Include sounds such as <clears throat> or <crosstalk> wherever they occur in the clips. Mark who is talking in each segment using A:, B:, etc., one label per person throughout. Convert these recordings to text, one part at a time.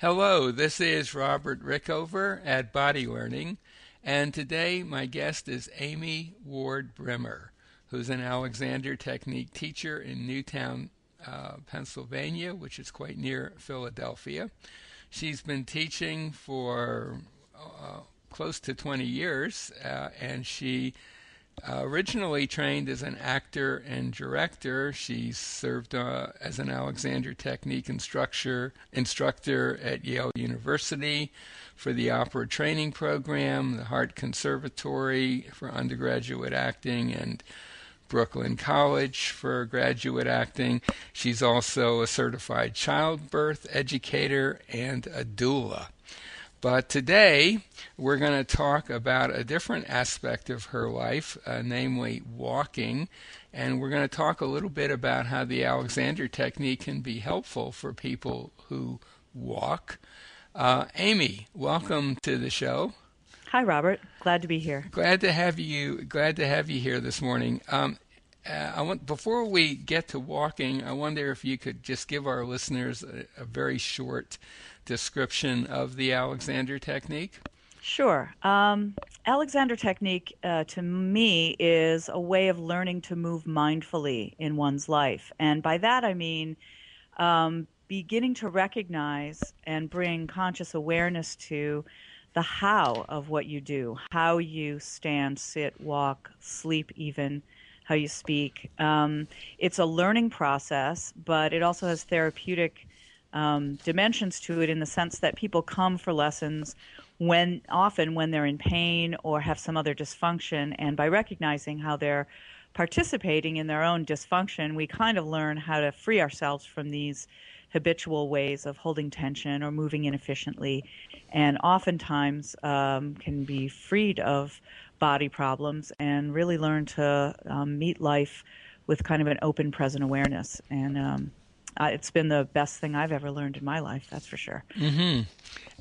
A: Hello, this is Robert Rickover at Body Learning, and today my guest is Amy Ward Brimmer, who's an Alexander Technique teacher in Newtown, uh, Pennsylvania, which is quite near Philadelphia. She's been teaching for uh, close to 20 years, uh, and she uh, originally trained as an actor and director, she served uh, as an Alexander Technique instructor, instructor at Yale University for the opera training program, the Hartt Conservatory for undergraduate acting, and Brooklyn College for graduate acting. She's also a certified childbirth educator and a doula. But today we're going to talk about a different aspect of her life, uh, namely walking. And we're going to talk a little bit about how the Alexander technique can be helpful for people who walk. Uh, Amy, welcome to the show.
B: Hi, Robert. Glad to be here.
A: Glad to have you. Glad to have you here this morning. Um, uh, I want before we get to walking, I wonder if you could just give our listeners a, a very short description of the Alexander technique?
B: Sure. Um, Alexander technique uh, to me is a way of learning to move mindfully in one's life. And by that I mean um, beginning to recognize and bring conscious awareness to the how of what you do, how you stand, sit, walk, sleep, even how you speak. Um, it's a learning process, but it also has therapeutic um, dimensions to it in the sense that people come for lessons when often when they're in pain or have some other dysfunction, and by recognizing how they're participating in their own dysfunction, we kind of learn how to free ourselves from these habitual ways of holding tension or moving inefficiently, and oftentimes um, can be freed of body problems and really learn to um, meet life with kind of an open, present awareness. And um, uh, it's been the best thing I've ever learned in my life. That's for sure.
A: Mm-hmm.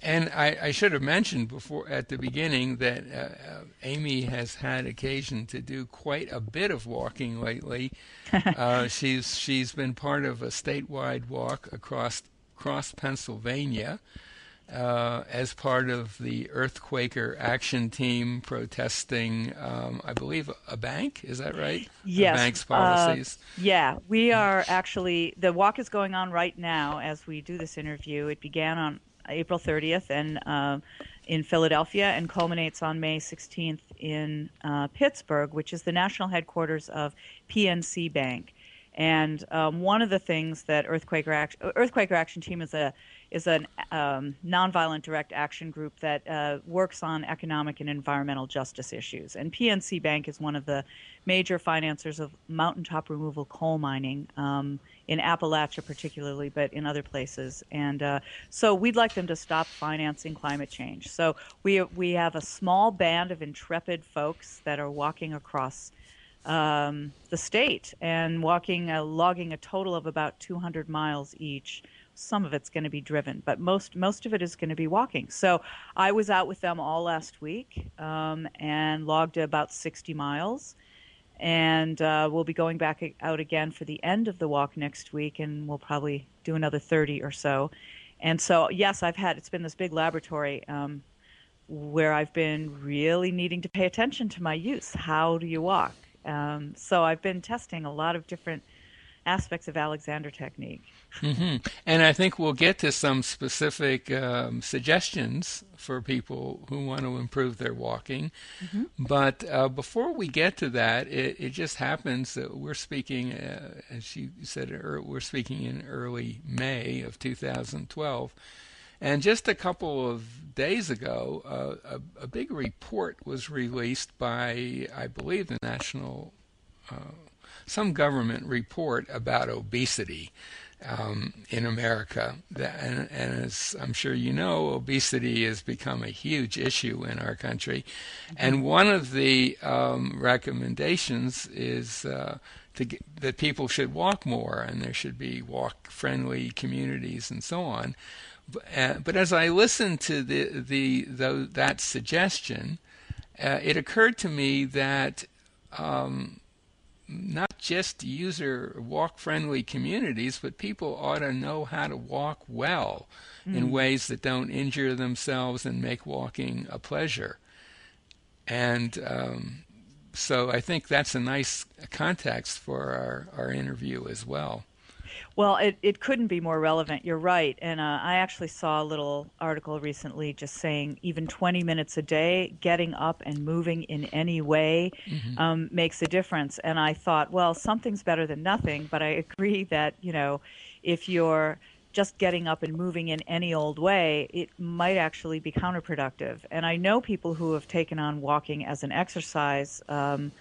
A: And I, I, should have mentioned before at the beginning that uh, uh, Amy has had occasion to do quite a bit of walking lately. <laughs> uh, she's she's been part of a statewide walk across across Pennsylvania uh, as part of the Earth Quaker action team protesting, um, I believe, a bank. Is that right?
B: Yes.
A: A bank's policies.
B: Uh, yeah, we are actually, the walk is going on right now as we do this interview. It began on April 30th and uh, in Philadelphia and culminates on May 16th in uh, Pittsburgh, which is the national headquarters of PNC Bank. And um, one of the things that Earth Quaker Action, Earth Quaker Action Team is a is a um, nonviolent direct action group that uh, works on economic and environmental justice issues. And PNC Bank is one of the major financiers of mountaintop removal coal mining um, in Appalachia, particularly, but in other places. And uh, so we'd like them to stop financing climate change. So we we have a small band of intrepid folks that are walking across. Um, the state and walking, uh, logging a total of about 200 miles each some of it's going to be driven, but most most of it is going to be walking. So I was out with them all last week um, and logged about 60 miles, and uh, we'll be going back out again for the end of the walk next week, and we'll probably do another 30 or so. And so yes, I've had it's been this big laboratory. Um, where I've been really needing to pay attention to my use. How do you walk? Um, so I've been testing a lot of different aspects of Alexander technique.
A: Mm-hmm. And I think we'll get to some specific um, suggestions for people who want to improve their walking. Mm-hmm. But uh, before we get to that, it, it just happens that we're speaking, uh, as you said, we're speaking in early May of 2012. And just a couple of days ago, uh, a, a, big report was released by, I believe, the National, uh, some government report about obesity um, in America. And, and, as I'm sure you know, obesity has become a huge issue in our country. And one of the um, recommendations is uh, get, that people should walk more and there should be walk friendly communities and so on. But, uh, but as I listened to the, the, the that suggestion, uh, it occurred to me that um, not just user walk friendly communities, but people ought to know how to walk well mm. in ways that don't injure themselves and make walking a pleasure. And um, so I think that's a nice context for our, our interview as well.
B: Well, it, it couldn't be more relevant. You're right. And uh, I actually saw a little article recently just saying even 20 minutes a day, getting up and moving in any way mm-hmm. um, makes a difference. And I thought, well, something's better than nothing. But I agree that, you know, if you're just getting up and moving in any old way, it might actually be counterproductive. And I know people who have taken on walking as an exercise. Um,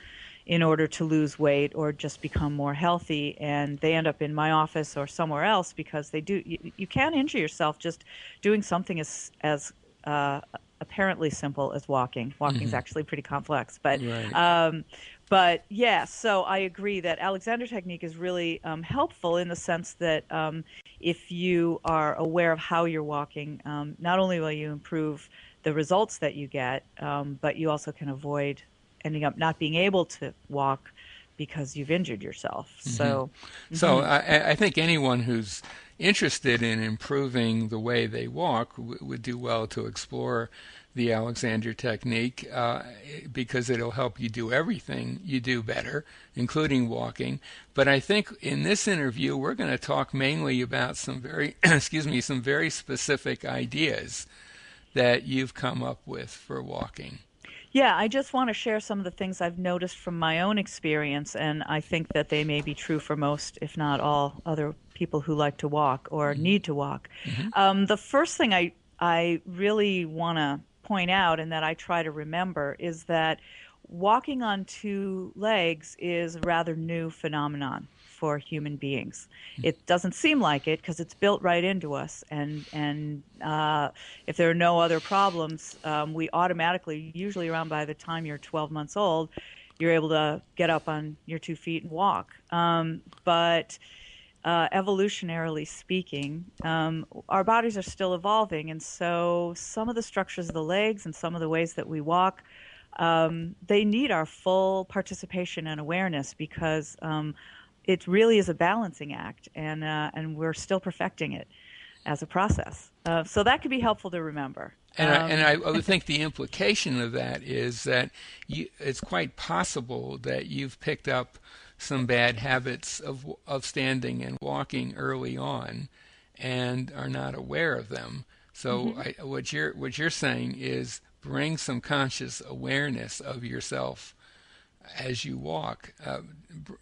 B: in order to lose weight or just become more healthy and they end up in my office or somewhere else because they do you, you can injure yourself just doing something as as uh, apparently simple as walking walking is mm-hmm. actually pretty complex but right. um, but yeah so i agree that alexander technique is really um, helpful in the sense that um, if you are aware of how you're walking um, not only will you improve the results that you get um, but you also can avoid ending up not being able to walk because you've injured yourself. Mm-hmm. So,
A: so mm-hmm. I, I, think anyone who's interested in improving the way they walk w- would do well to explore the Alexander technique uh, because it'll help you do everything you do better, including walking. But I think in this interview we're going to talk mainly about some very, <clears throat> excuse me, some very specific ideas that you've come up with for walking.
B: Yeah, I just want to share some of the things I've noticed from my own experience, and I think that they may be true for most, if not all, other people who like to walk or mm-hmm. need to walk. Mm-hmm. Um, the first thing I I really want to point out, and that I try to remember, is that walking on two legs is a rather new phenomenon for human beings. Hmm. It doesn't seem like it because it's built right into us, and and uh, if there are no other problems, um, we automatically, usually around by the time you're 12 months old, you're able to get up on your two feet and walk. Um, but uh, evolutionarily speaking, um, our bodies are still evolving, and so some of the structures of the legs and some of the ways that we walk. Um, they need our full participation and awareness because um, it really is a balancing act, and uh, and we're still perfecting it as a process. Uh, so that could be helpful to remember.
A: And, um, I, and I, would <laughs> think the implication of that is that you, it's quite possible that you've picked up some bad habits of of standing and walking early on, and are not aware of them. So mm-hmm. I, what you're what you're saying is bring some conscious awareness of yourself as you walk, uh,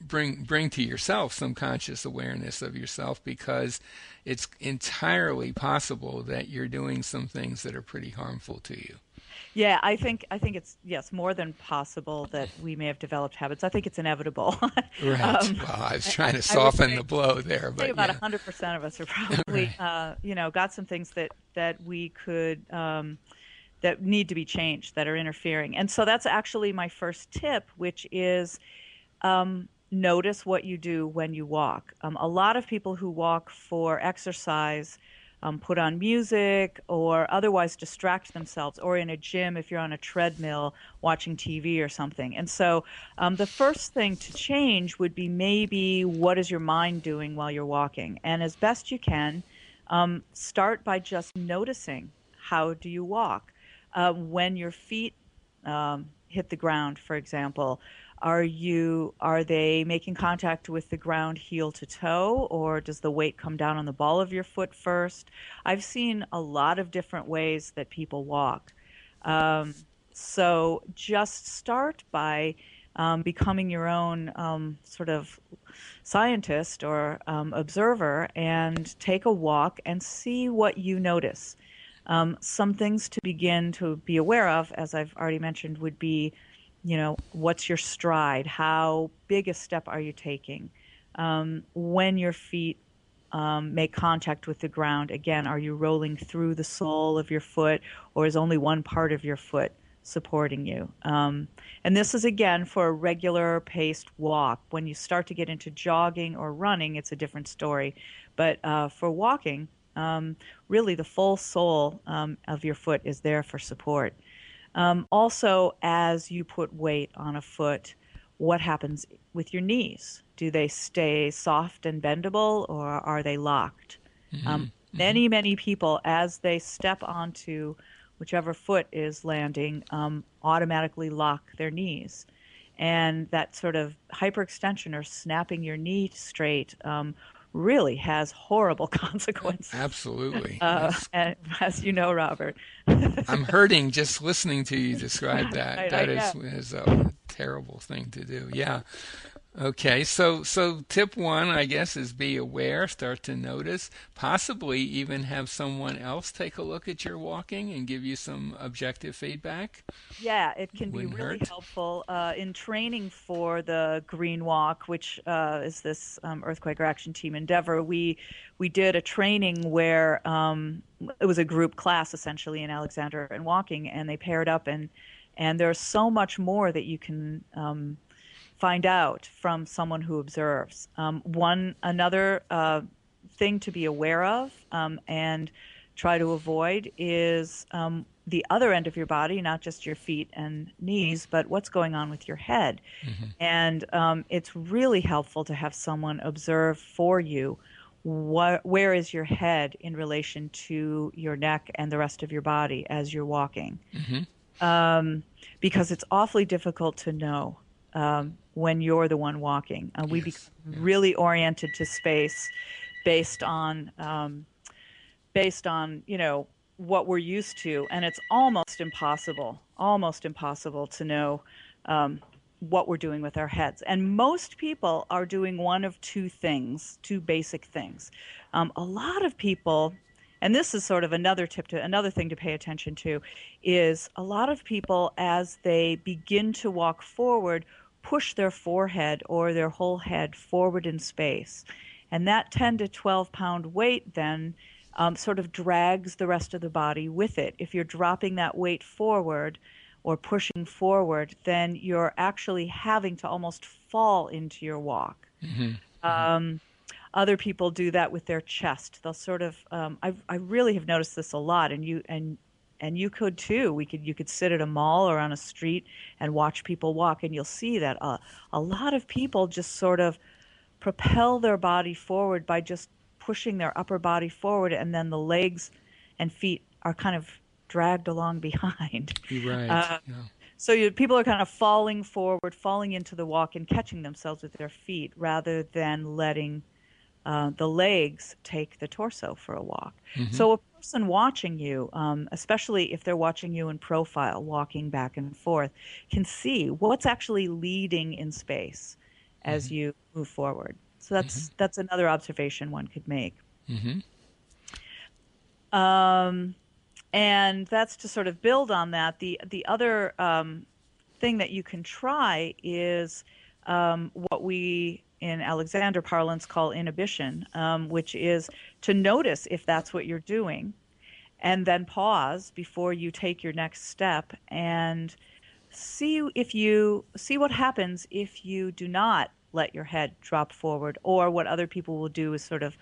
A: bring bring to yourself some conscious awareness of yourself because it's entirely possible that you're doing some things that are pretty harmful to you.
B: Yeah, I think I think it's yes more than possible that we may have developed habits. I think it's inevitable. <laughs>
A: right. Um, well, I was trying to soften the blow there, but
B: about hundred percent of us are <laughs> probably right. uh, you know got some things that that we could. Um, that need to be changed that are interfering. And so that's actually my first tip, which is um, notice what you do when you walk. Um, a lot of people who walk for exercise um, put on music or otherwise distract themselves, or in a gym if you're on a treadmill watching TV or something. And so um, the first thing to change would be maybe what is your mind doing while you're walking? And as best you can, um, start by just noticing how do you walk uh, when your feet um, hit the ground, for example, are you are they making contact with the ground heel to toe, or does the weight come down on the ball of your foot first? I've seen a lot of different ways that people walk. Um, so just start by um, becoming your own um, sort of scientist or um, observer and take a walk and see what you notice. Um, some things to begin to be aware of, as I've already mentioned, would be, you know, what's your stride? How big a step are you taking? Um, when your feet um, make contact with the ground, again, are you rolling through the sole of your foot, or is only one part of your foot supporting you? Um, and this is again for a regular paced walk. When you start to get into jogging or running, it's a different story. But uh, for walking, um, really the full sole um, of your foot is there for support. Um, also, as you put weight on a foot, what happens with your knees. Do they stay soft and bendable or are they locked? Mm-hmm. Um, mm-hmm. many, many people, as they step onto whichever foot is landing, um, automatically lock their knees. And that sort of hyperextension or snapping your knee straight um, really has horrible <laughs> consequences.
A: Absolutely.
B: Uh, and, as you know, Robert.
A: I'm hurting <laughs> just listening to you describe that. I, that I, is, is a terrible thing to do. Yeah. Okay, so so tip one, I guess, is be aware, start to notice, possibly even have someone else take a look at your walking and give you some objective feedback.
B: Yeah, it can Wouldn't be really hurt. helpful uh, in training for the Green Walk, which uh, is this um, Earth Quaker Action Team endeavor. We we did a training where um, it was a group class essentially in Alexander and walking, and they paired up and and there's so much more that you can. Um, find out from someone who observes. Um, one another uh, thing to be aware of um, and try to avoid is um, the other end of your body, not just your feet and knees, but what's going on with your head. Mm-hmm. And um, it's really helpful to have someone observe for you what, where is your head in relation to your neck and the rest of your body as you're walking. Mm-hmm. Um, because it's awfully difficult to know um, when you're the one walking. Uh, we yes, become yes. really oriented to space based on um, based on you know what we're used to, and it's almost impossible, almost impossible to know um, what we're doing with our heads. And most people are doing one of two things, two basic things. Um, a lot of people and this is sort of another tip to another thing to pay attention to is a lot of people as they begin to walk forward push their forehead or their whole head forward in space. And that 10 to 12 pound weight then um, sort of drags the rest of the body with it. If you're dropping that weight forward or pushing forward, then you're actually having to almost fall into your walk. Mm-hmm. Um, other people do that with their chest. They'll sort of. Um, I I really have noticed this a lot, and you and and you could too. We could you could sit at a mall or on a street and watch people walk, and you'll see that uh, a lot of people just sort of propel their body forward by just pushing their upper body forward, and then the legs and feet are kind of dragged along <laughs> behind.
A: Right. Uh, yeah.
B: So you, people are kind of falling forward, falling into the walk, and catching themselves with their feet rather than letting uh, the legs take the torso for a walk. Mm-hmm. So a person watching you, um, especially if they're watching you in profile, walking back and forth, can see what's actually leading in space as mm-hmm. you move forward. So that's mm-hmm. that's another observation one could make. Mm-hmm. Um, and that's to sort of build on that. The the other um, thing that you can try is um, what we in Alexander parlance call inhibition, um, which is to notice if that's what you're doing and then pause before you take your next step and see if you see what happens if you do not let your head drop forward or what other people will do is sort of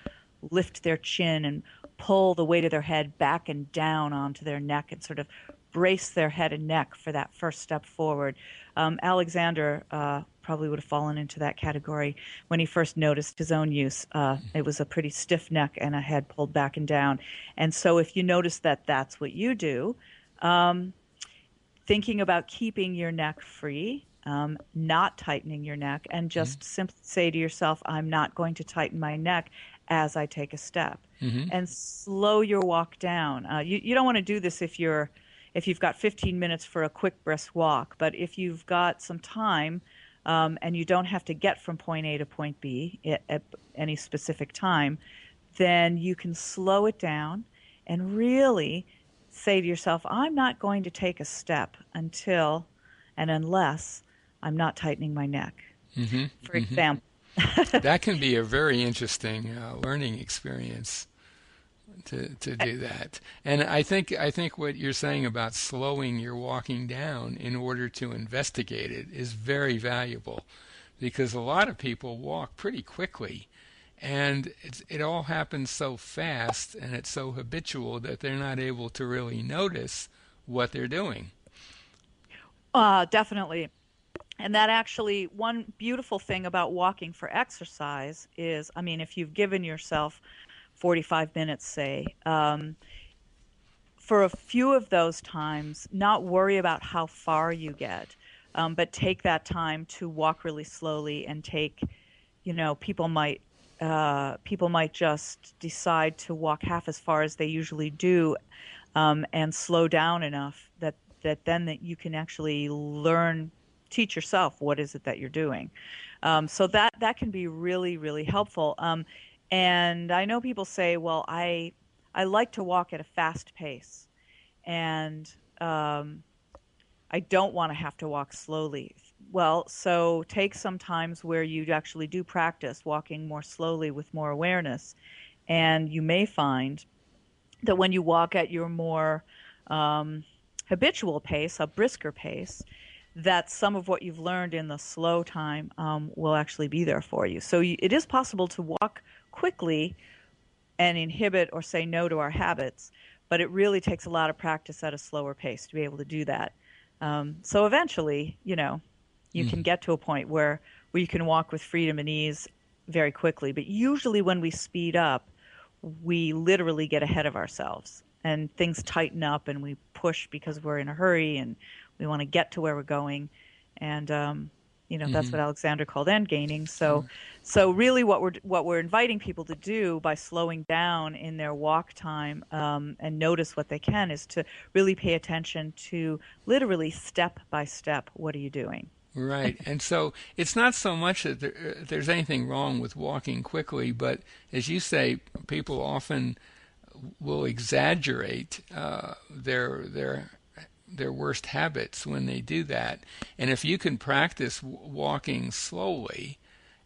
B: lift their chin and pull the weight of their head back and down onto their neck and sort of brace their head and neck for that first step forward. Um, Alexander uh, probably would have fallen into that category when he first noticed his own use. Uh, it was a pretty stiff neck and a head pulled back and down. And so, if you notice that that's what you do, um, thinking about keeping your neck free, um, not tightening your neck, and just mm-hmm. simply say to yourself, I'm not going to tighten my neck as I take a step. Mm-hmm. And slow your walk down. Uh, you, you don't want to do this if you're if you've got 15 minutes for a quick brisk walk, but if you've got some time um, and you don't have to get from point A to point B at, at any specific time, then you can slow it down and really say to yourself, I'm not going to take a step until and unless I'm not tightening my neck. Mm-hmm, For mm-hmm. example, <laughs>
A: that can be a very interesting uh, learning experience to to do that. And I think I think what you're saying about slowing your walking down in order to investigate it is very valuable because a lot of people walk pretty quickly and it all happens so fast and it's so habitual that they're not able to really notice what they're doing.
B: Uh, definitely. and that actually, one beautiful thing about walking for exercise is, I mean, if you've given yourself 45 minutes, say, um, for a few of those times, not worry about how far you get, um, but take that time to walk really slowly and take, you know, people might uh, people might just decide to walk half as far as they usually do, um, and slow down enough that that then that you can actually learn, teach yourself what is it that you're doing. Um, so that that can be really really helpful. Um, and I know people say, well, I I like to walk at a fast pace, and um, I don't want to have to walk slowly. Well, so take some times where you actually do practice walking more slowly with more awareness, and you may find that when you walk at your more um, habitual pace, a brisker pace, that some of what you've learned in the slow time um, will actually be there for you. So you, it is possible to walk quickly and inhibit or say no to our habits, but it really takes a lot of practice at a slower pace to be able to do that. Um, so eventually, you know, you mm. can get to a point where where you can walk with freedom and ease very quickly. But usually, when we speed up, we literally get ahead of ourselves, and things tighten up, and we push because we're in a hurry and we want to get to where we're going, and um, you know, mm-hmm. that's what Alexander called end gaining. So, mm-hmm. so really, what we're what we're inviting people to do by slowing down in their walk time um, and notice what they can is to really pay attention to literally step by step. What are you doing?
A: Right, <laughs> and so it's not so much that there, there's anything wrong with walking quickly, but as you say, people often will exaggerate uh, their their their worst habits when they do that. And if you can practice walking slowly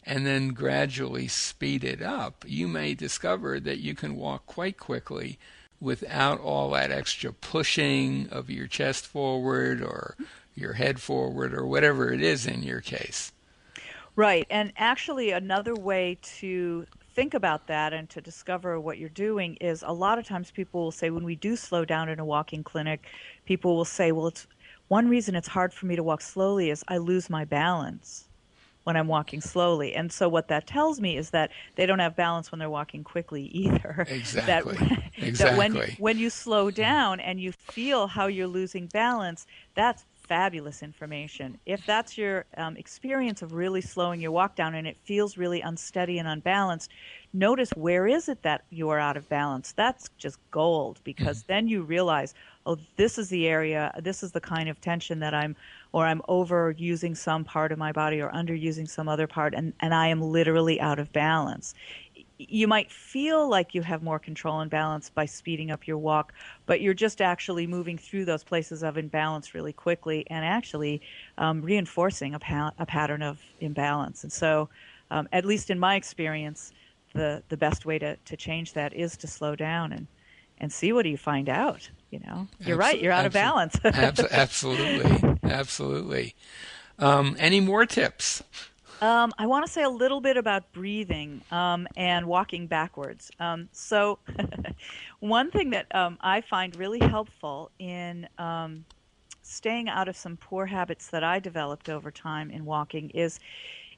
A: and then gradually speed it up, you may discover that you can walk quite quickly without all that extra pushing of your chest forward or your head forward or whatever it is in your case.
B: Right. And actually, another way to think about that and to discover what you're doing is a lot of times people will say when we do slow down in a walking clinic, people will say, well, it's one reason it's hard for me to walk slowly is I lose my balance when I'm walking slowly. And so what that tells me is that they don't have balance when they're walking quickly <laughs> either.
A: Exactly.
B: that,
A: exactly. <laughs>
B: that when when you slow down and you feel how you're losing balance, that's fabulous information. If that's your um, experience of really slowing your walk down and it feels really unsteady and unbalanced, notice where is it that you are out of balance. That's just gold because mm-hmm. then you realize, oh, this is the area, this is the kind of tension that I'm, or I'm overusing some part of my body or underusing some other part, and, and I am literally out of balance you might feel like you have more control and balance by speeding up your walk, but you're just actually moving through those places of imbalance really quickly and actually um, reinforcing a, pa- a, pattern of imbalance. And so, um, at least in my experience, the, the best way to, to change that is to slow down and, and see what do you find out. You know, you're Absol- right, you're out absol- of balance. <laughs>
A: absolutely, absolutely. Um, any more tips?
B: Um, I want to say a little bit about breathing um, and walking backwards. Um, so, <laughs> one thing that um, I find really helpful in um, staying out of some poor habits that I developed over time in walking is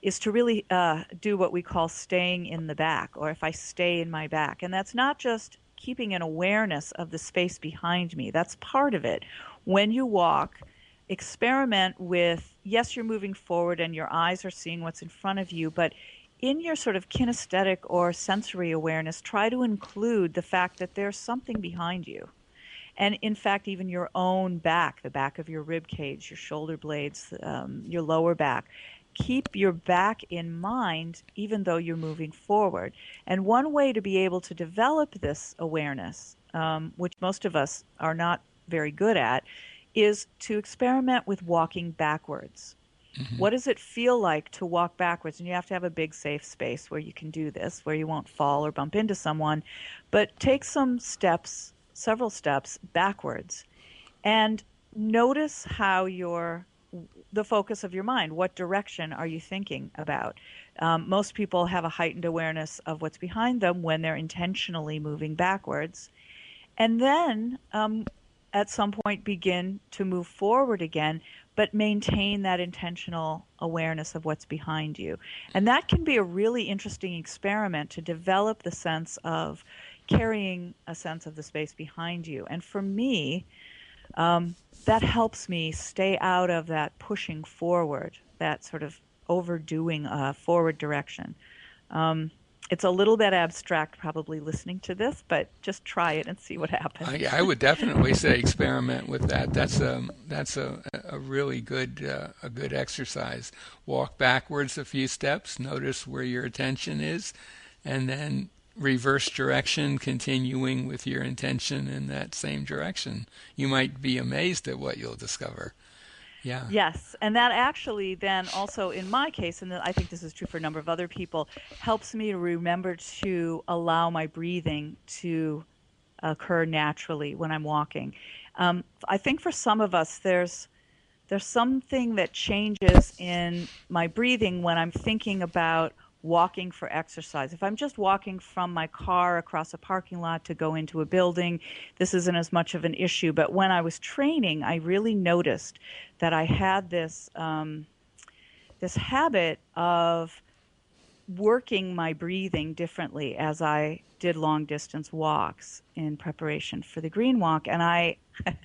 B: is to really uh, do what we call staying in the back, or if I stay in my back, and that's not just keeping an awareness of the space behind me. That's part of it. When you walk experiment with yes, you're moving forward and your eyes are seeing what's in front of you, but in your sort of kinesthetic or sensory awareness, try to include the fact that there's something behind you. And in fact, even your own back, the back of your rib cage, your shoulder blades, um, your lower back. Keep your back in mind even though you're moving forward. And one way to be able to develop this awareness, um, which most of us are not very good at, is to experiment with walking backwards. Mm-hmm. What does it feel like to walk backwards? And you have to have a big safe space where you can do this, where you won't fall or bump into someone. But take some steps, several steps backwards, and notice how your the focus of your mind. What direction are you thinking about? Um, most people have a heightened awareness of what's behind them when they're intentionally moving backwards. And then um, at some point begin to move forward again, but maintain that intentional awareness of what's behind you. And that can be a really interesting experiment to develop the sense of carrying a sense of the space behind you. And for me, um, that helps me stay out of that pushing forward, that sort of overdoing a forward direction. Um, it's a little bit abstract probably listening to this but just try it and see what happens.
A: I, I would definitely say experiment with that. That's a that's a, a really good uh, a good exercise. Walk backwards a few steps notice where your attention is and then reverse direction continuing with your intention in that same direction. You might be amazed at what you'll discover yeah.
B: Yes, and that actually then also in my case, and I think this is true for a number of other people, helps me to remember to allow my breathing to occur naturally when I'm walking. Um, I think for some of us, there's there's something that changes in my breathing when I'm thinking about walking for exercise. If I'm just walking from my car across a parking lot to go into a building, this isn't as much of an issue. But when I was training, I really noticed that I had this um, this habit of working my breathing differently as I did long distance walks in preparation for the green walk, and I <laughs>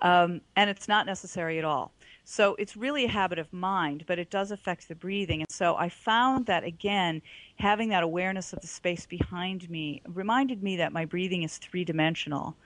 B: um, and it's not necessary at all. So it's really a habit of mind, but it does affect the breathing. And so I found that again, having that awareness of the space behind me reminded me that my breathing is three dimensional.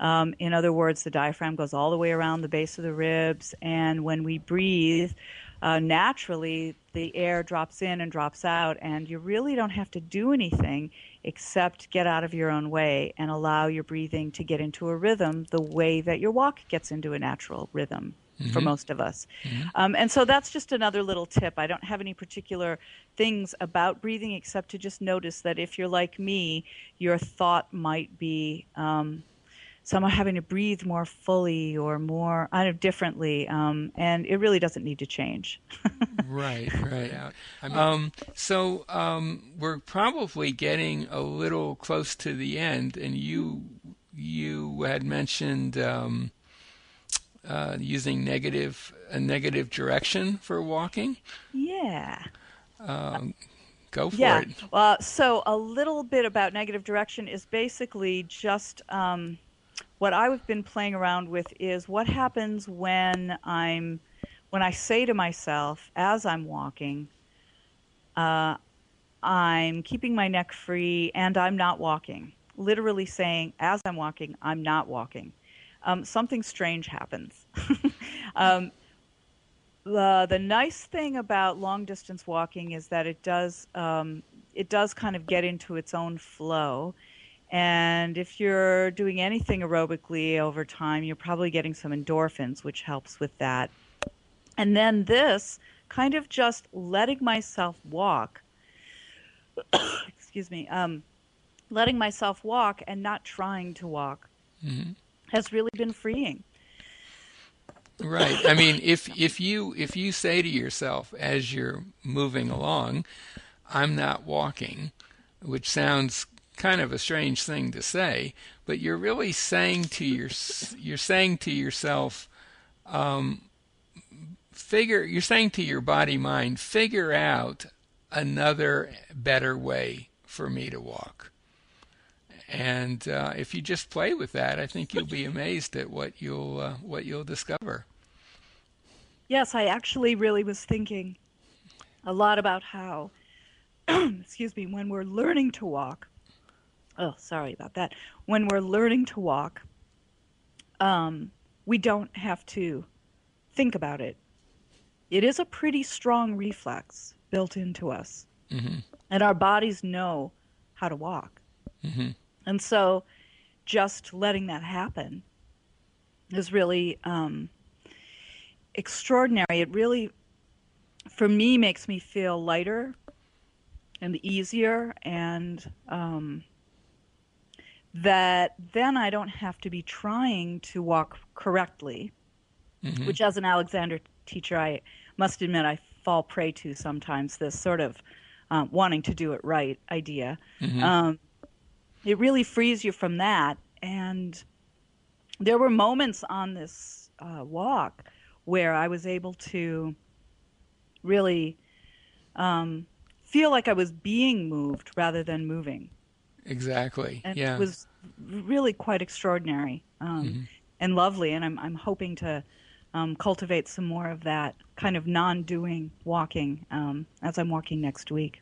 B: Um, in other words, the diaphragm goes all the way around the base of the ribs, and when we breathe, uh, naturally the air drops in and drops out, and you really don't have to do anything except get out of your own way and allow your breathing to get into a rhythm the way that your walk gets into a natural rhythm mm-hmm. for most of us. Mm-hmm. Um, and so that's just another little tip. I don't have any particular things about breathing except to just notice that if you're like me, your thought might be. Um, somehow having to breathe more fully or more I know differently, um, and it really doesn't need to change. <laughs>
A: right, right. Um, so um, we're probably getting a little close to the end, and you you had mentioned um, uh, using negative a negative direction for walking.
B: Yeah.
A: Um, go for
B: yeah.
A: it.
B: Well, so a little bit about negative direction is basically just um, what I've been playing around with is what happens when I'm when I say to myself as I'm walking, uh, I'm keeping my neck free and I'm not walking. Literally saying as I'm walking, I'm not walking um, something strange happens. <laughs> um, the the nice thing about long distance walking is that it does um, it does kind of get into its own flow. And if you're doing anything aerobically over time, you're probably getting some endorphins, which helps with that. And then this kind of just letting myself walk. <coughs> excuse me. Um, letting myself walk and not trying to walk. Mm-hmm has really been freeing.
A: Right. I mean, if if you if you say to yourself as you're moving along, "I'm not walking," which sounds kind of a strange thing to say, but you're really saying to your you're saying to yourself, um, figure you're saying to your body mind, figure out another better way for me to walk. And uh, if you just play with that, I think you'll be amazed at what you'll uh, what you'll discover.
B: Yes, I actually really was thinking a lot about how, <clears throat> excuse me, when we're learning to walk. Oh, sorry about that. When we're learning to walk, um, we don't have to think about it. It is a pretty strong reflex built into us, mm-hmm. and our bodies know how to walk. Mm-hmm. And so just letting that happen is really um, extraordinary. It really, for me, makes me feel lighter and easier, and um, that then I don't have to be trying to walk correctly, mm-hmm. which, as an Alexander teacher, I must admit I fall prey to sometimes this sort of um, wanting to do it right idea. Mm-hmm. Um, it really frees you from that and there were moments on this uh, walk where I was able to really um, feel like I was being moved rather than moving.
A: Exactly.
B: And
A: yeah.
B: it was really quite extraordinary um, mm-hmm. and lovely. And I'm, I'm hoping to um, cultivate some more of that kind of non doing walking um, as I'm walking next week.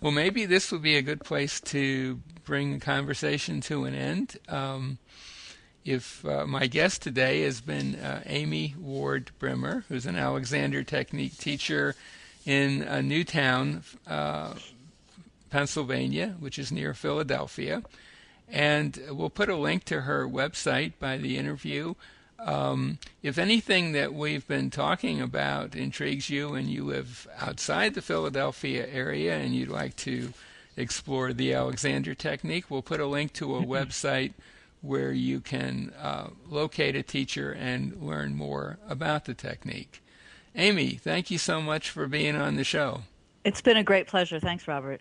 A: Well, maybe this would be a good place to bring the conversation to an end. Um, if uh, my guest today has been uh, Amy Ward Brimmer, who's an Alexander Technique teacher in uh, Newtown, Pennsylvania, which is near Philadelphia. And we'll put a link to her website by the interview. Um, if anything that we've been talking about intrigues you and you live outside the Philadelphia area and you'd like to explore the Alexander technique, we'll put a link to a <laughs> website where you can uh, locate a teacher and learn more about the technique. Amy, thank you so much for being on the show.
B: It's been a great pleasure. Thanks, Robert.